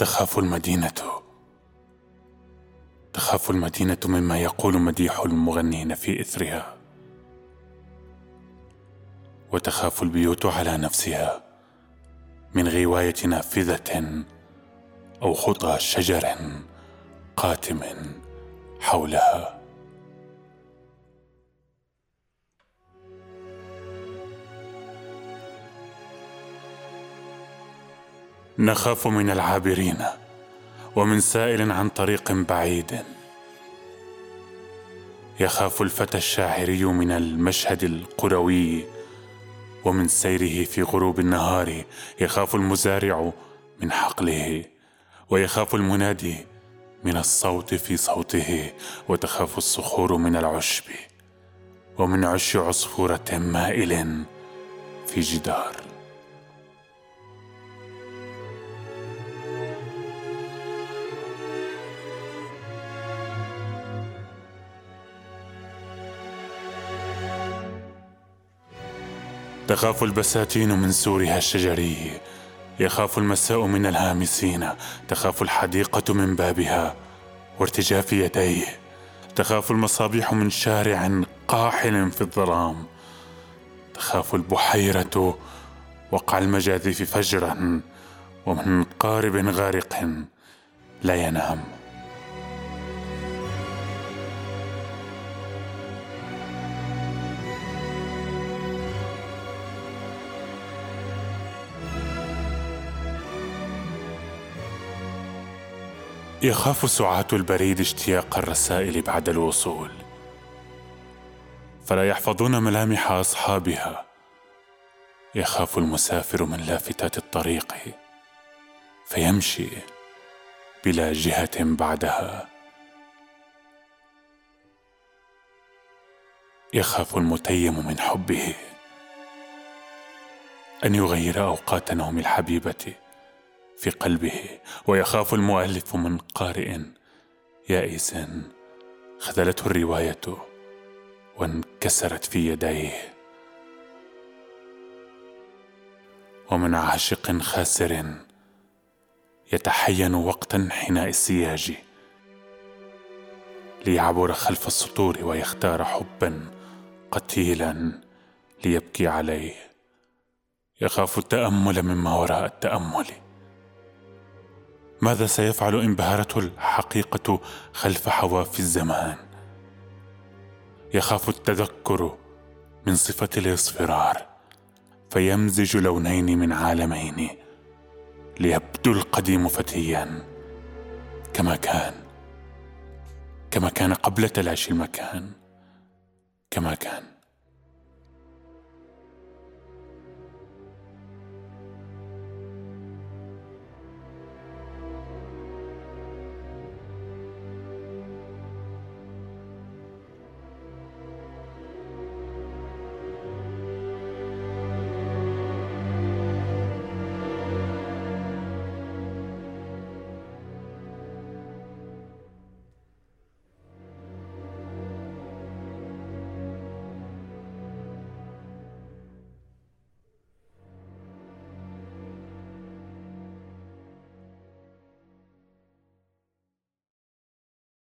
تخاف المدينة. تخاف المدينة مما يقول مديح المغنين في إثرها. وتخاف البيوت على نفسها من غواية نافذة أو خطى شجر قاتم حولها. نخاف من العابرين ومن سائل عن طريق بعيد. يخاف الفتى الشاعري من المشهد القروي ومن سيره في غروب النهار. يخاف المزارع من حقله ويخاف المنادي من الصوت في صوته. وتخاف الصخور من العشب ومن عش عصفورة مائل في جدار. تخاف البساتين من سورها الشجري يخاف المساء من الهامسين تخاف الحديقة من بابها وارتجاف يديه تخاف المصابيح من شارع قاحل في الظلام تخاف البحيرة وقع المجاذيف فجرا ومن قارب غارق لا ينام. يخاف سعاة البريد اشتياق الرسائل بعد الوصول. فلا يحفظون ملامح أصحابها. يخاف المسافر من لافتات الطريق. فيمشي بلا جهة بعدها. يخاف المتيم من حبه. أن يغير أوقات نوم الحبيبة. في قلبه ويخاف المؤلف من قارئ. يائس خذلته الرواية وانكسرت في يديه. ومن عاشق خاسر يتحين وقت انحناء السياج. ليعبر خلف السطور ويختار حبا قتيلا ليبكي عليه. يخاف التأمل مما وراء التأمل. ماذا سيفعل إن بهرته الحقيقة خلف حواف الزمان؟ يخاف التذكر من صفة الإصفرار فيمزج لونين من عالمين ليبدو القديم فتيا كما كان كما كان قبل تلاشي المكان كما كان.